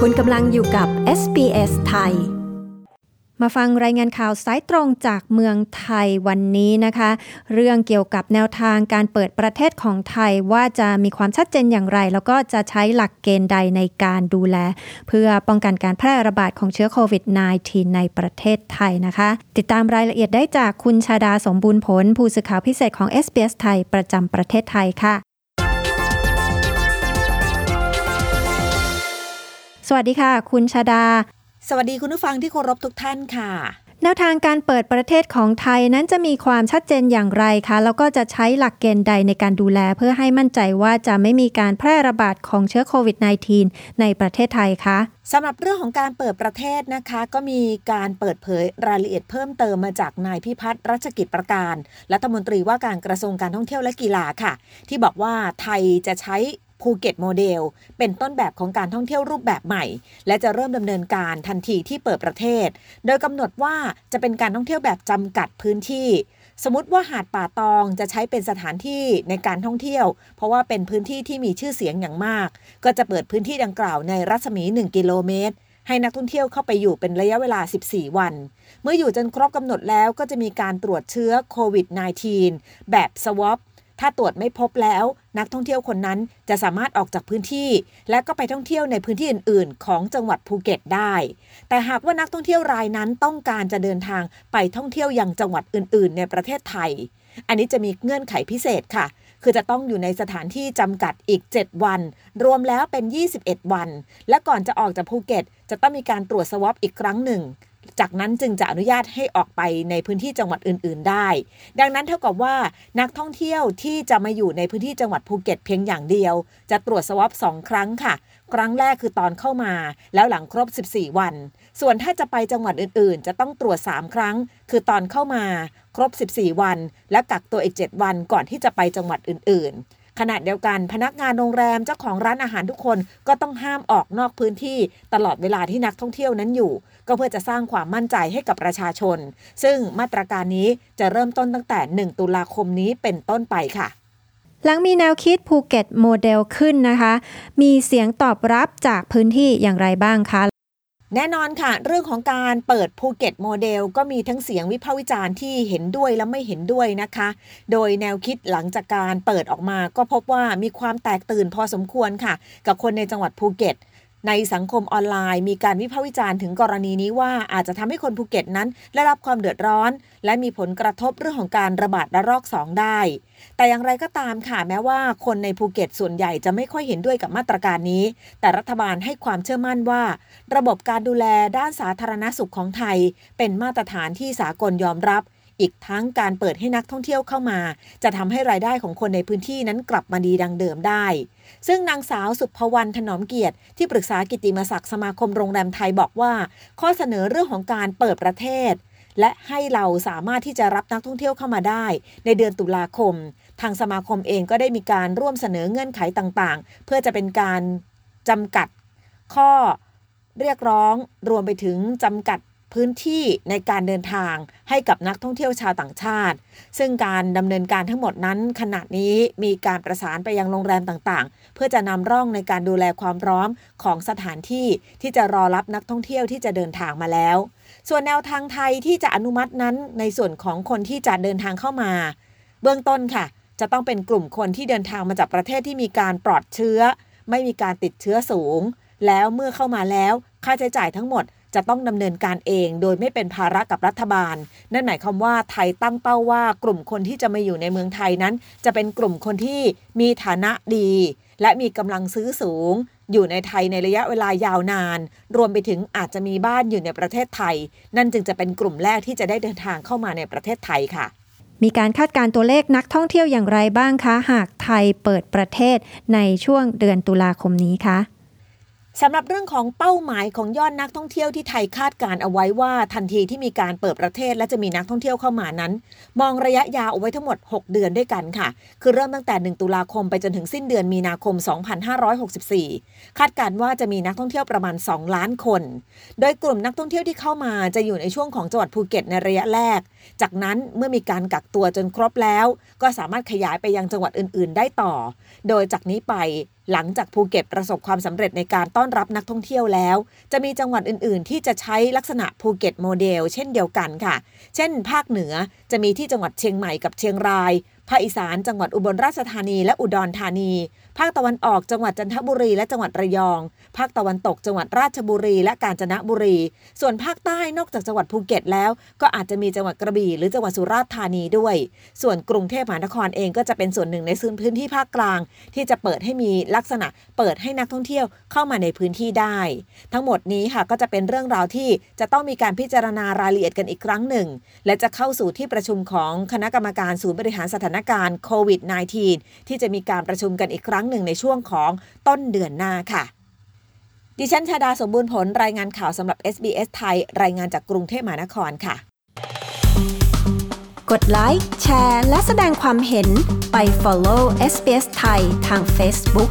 คุณกำลังอยู่กับ SBS ไทย มาฟังรายงานข่าวสายตรงจากเมืองไทยวันนี้นะคะ เรื่องเกี่ยวกับแนวทางการเปิดประเทศของไทยว่าจะมีความชัดเจนอย่างไร แล้วก็จะใช้หลักเกณฑ์ใดในการดูแล เพื่อป้องกันการแพร่ระบาดของเชื้อโควิด -19 ในประเทศไทยนะคะ ติดตามรายละเอียดได้จากคุณชาดาสมบูรณ์ผล ผู้สื่อข่าวพิเศษของ SBS ไทยประจำประเทศไทยค่ะ สวัสดีค่ะ คุณชาดา สวัสดีคุณผู้ฟังที่เคารพทุกท่านค่ะ แนวทางการเปิดประเทศของไทยนั้นจะมีความชัดเจนอย่างไรคะ แล้วก็จะใช้หลักเกณฑ์ใดในการดูแลเพื่อให้มั่นใจว่าจะไม่มีการแพร่ระบาดของเชื้อโควิด -19 ในประเทศไทยคะสำหรับเรื่องของการเปิดประเทศนะคะ ก็มีการเปิดเผยรายละเอียดเพิ่มเติมมาจากนายพิพัฒน์รัชกิจประการ รัฐมนตรีว่าการกระทรวงการท่องเที่ยวและกีฬาค่ะ ที่บอกว่าไทยจะใช้ ภูเก็ตโมเดล เป็นต้นแบบของการท่องเที่ยวรูปแบบใหม่ และจะเริ่มดำเนินการทันทีที่เปิดประเทศ โดยกำหนดว่าจะเป็นการท่องเที่ยวแบบจำกัดพื้นที่ สมมติว่าหาดป่าตองจะใช้เป็นสถานที่ในการท่องเที่ยว เพราะว่าเป็นพื้นที่ที่มีชื่อเสียงอย่างมาก ก็จะเปิดพื้นที่ดังกล่าวในรัศมี 1 กิโลเมตรให้นักท่องเที่ยวเข้าไปอยู่เป็นระยะเวลา 14 วัน เมื่ออยู่จนครบกำหนดแล้วก็จะมีการตรวจเชื้อโควิด -19 แบบสวอป ถ้าตรวจไม่พบแล้ว นักท่องเที่ยวคนนั้นจะสามารถออกจากพื้นที่ และก็ไปท่องเที่ยวในพื้นที่อื่น ๆ ของจังหวัดภูเก็ตได้ แต่หากว่านักท่องเที่ยวรายนั้นต้องการจะเดินทางไปท่องเที่ยวยังจังหวัดอื่น ๆ ในประเทศไทย อันนี้จะมีเงื่อนไขพิเศษค่ะคือจะต้องอยู่ในสถานที่จำกัดอีก 7 วัน รวมแล้วเป็น 21 วัน และก่อนจะออกจากภูเก็ต จะต้องมีการตรวจสวอปอีกครั้งหนึ่ง จากนั้นจึงจะอนุญาตให้ออกไปในพื้นที่จังหวัดอื่น ๆ ได้ ดังนั้นเท่ากับว่านักท่องเที่ยวที่จะมาอยู่ในพื้นที่จังหวัดภูเก็ตเพียงอย่างเดียว จะตรวจสวอปสองครั้งค่ะ ครั้งแรกคือตอนเข้ามา แล้วหลังครบ 14 วัน ส่วนถ้าจะไปจังหวัดอื่น ๆ จะต้องตรวจ 3 ครั้ง คือตอนเข้ามา ครบ 14 วัน และกักตัวอีก 7 วันก่อนที่จะไปจังหวัดอื่น ๆ ขณะเดียวกันพนักงานโรงแรมเจ้าของร้านอาหารทุกคนก็ต้องห้ามออกนอกพื้นที่ตลอดเวลาที่นักท่องเที่ยวนั้นอยู่ ก็เพื่อจะสร้างความมั่นใจให้กับประชาชน ซึ่งมาตรการนี้จะเริ่มต้นตั้งแต่ 1 ตุลาคมนี้เป็นต้นไปค่ะหลังมีแนวคิดภูเก็ตโมเดลขึ้นนะคะ มีเสียงตอบรับจากพื้นที่อย่างไรบ้างคะ แน่นอนค่ะ เรื่องของการเปิดภูเก็ตโมเดลก็มีทั้งเสียงวิพากษ์วิจารณ์ที่เห็นด้วยและไม่เห็นด้วยนะคะ โดยแนวคิดหลังจากการเปิดออกมาก็พบว่ามีความแตกตื่นพอสมควรค่ะ กับคนในจังหวัดภูเก็ต ในสังคมออนไลน์มีการวิพากษ์วิจารณ์ถึงกรณีนี้ว่าอาจจะทำให้คนภูเก็ตนั้นได้รับความเดือดร้อน และมีผลกระทบเรื่องของการระบาดระลอก 2 ได้ แต่อย่างไรก็ตามค่ะแม้ว่าคนในภูเก็ตส่วนใหญ่จะไม่ค่อยเห็นด้วยกับมาตรการนี้ แต่รัฐบาลให้ความเชื่อมั่นว่า ระบบการดูแลด้านสาธารณสุขของไทย เป็นมาตรฐานที่สากลยอมรับ อีกทั้งการเปิดให้นักท่องเที่ยวเข้ามา จะทำให้รายได้ของคนในพื้นที่นั้นกลับมาดีดังเดิมได้ ซึ่งนางสาวสุภวรรณถนอมเกียรติที่ปรึกษากิตติมศักดิ์สมาคมโรงแรมไทยบอกว่า ข้อเสนอเรื่องของการเปิดประเทศ และให้เราสามารถที่จะรับนักท่องเที่ยวเข้ามาได้ ในเดือนตุลาคม ทางสมาคมเองก็ได้มีการร่วมเสนอเงื่อนไขต่างๆ เพื่อจะเป็นการจำกัดข้อเรียกร้องรวมไปถึงจำกัด พื้นที่ในการเดินทางให้กับนักท่องเที่ยวชาวต่างชาติ ซึ่งการดำเนินการทั้งหมดนั้น ขณะนี้มีการประสานไปยังโรงแรมต่างๆ เพื่อจะนำร่องในการดูแลความพร้อมของสถานที่ที่จะรอรับนักท่องเที่ยวที่จะเดินทางมาแล้ว ส่วนแนวทางไทยที่จะอนุมัตินั้น ในส่วนของคนที่จะเดินทางเข้ามา เบื้องต้นค่ะ จะต้องเป็นกลุ่มคนที่เดินทางมาจากประเทศที่มีการปลอดเชื้อ ไม่มีการติดเชื้อสูง แล้วเมื่อเข้ามาแล้วค่าใช้จ่ายทั้งหมด จะต้องดำเนินการเอง โดยไม่เป็นภาระกับรัฐบาล นั่นหมายความว่าไทยตั้งเป้าว่ากลุ่มคนที่จะมาอยู่ในเมืองไทยนั้น จะเป็นกลุ่มคนที่มีฐานะดี และมีกำลังซื้อสูง อยู่ในไทยในระยะเวลายาวนาน รวมไปถึงอาจจะมีบ้านอยู่ในประเทศไทย นั่นจึงจะเป็นกลุ่มแรกที่จะได้เดินทางเข้ามาในประเทศไทยค่ะมีการคาดการ์ตัวเลขนักท่องเที่ยวอย่างไรบ้างคะ หากไทยเปิดประเทศในช่วงเดือนตุลาคมนี้คะ สำหรับเรื่องของเป้าหมายของยอดนักท่องเที่ยวที่ไทยคาดการเอาไว้ว่าทันทีที่มีการเปิดประเทศและจะมีนักท่องเที่ยวเข้ามานั้น มองระยะยาวเอาไว้ทั้งหมด 6 เดือนด้วยกันค่ะ คือเริ่มตั้งแต่ 1 ตุลาคมไปจนถึงสิ้นเดือนมีนาคม 2564 คาดการว่าจะมีนักท่องเที่ยวประมาณ 2 ล้านคน โดยกลุ่มนักท่องเที่ยวที่เข้ามาจะอยู่ในช่วงของจังหวัดภูเก็ตในระยะแรก จากนั้นเมื่อมีการกักตัวจนครบแล้ว ก็สามารถขยายไปยังจังหวัดอื่น ๆ ได้ต่อ โดยจากนี้ไป หลังจากภูเก็ตประสบความสำเร็จในการต้อนรับนักท่องเที่ยวแล้ว จะมีจังหวัดอื่น ๆ ที่จะใช้ลักษณะภูเก็ตโมเดล เช่นเดียวกันค่ะ เช่น ภาคเหนือจะมีที่จังหวัดเชียงใหม่กับเชียงรายภาคอีสานจังหวัดอุบลราชธานีและอุดรธานี ภาคตะวันออกจังหวัดจันทบุรีและจังหวัดระยอง ภาคตะวันตกจังหวัดราชบุรีและกาญจนบุรี ส่วนภาคใต้นอกจากจังหวัดภูเก็ตแล้ว ก็อาจจะมีจังหวัดกระบี่หรือจังหวัดสุราษฎร์ธานีด้วย ส่วนกรุงเทพมหานครเองก็จะเป็นส่วนหนึ่งในซึ่งพื้นที่ภาคกลาง ที่จะเปิดให้มีลักษณะ เปิดให้นักท่องเที่ยวเข้ามาในพื้นที่ได้ ทั้งหมดนี้ค่ะก็จะเป็นเรื่องราวที่จะต้องมีการพิจารณารายละเอียดกันอีกครั้งหนึ่ง และจะเข้าสู่ที่ประชุมของคณะกรรมการศูนย์บริหารสถานานการณ์โควิด -19 ที่จะมีการประชุมกันอีกครั้งหนึ่งในช่วงของต้นเดือนหน้าค่ะ ดิฉันชาดาสมบูรณ์ผลรายงานข่าวสำหรับ SBS ไทย รายงานจากกรุงเทพมหานครค่ะ กดไลค์แชร์ และแสดงความเห็นไป follow SBS ไทยทาง Facebook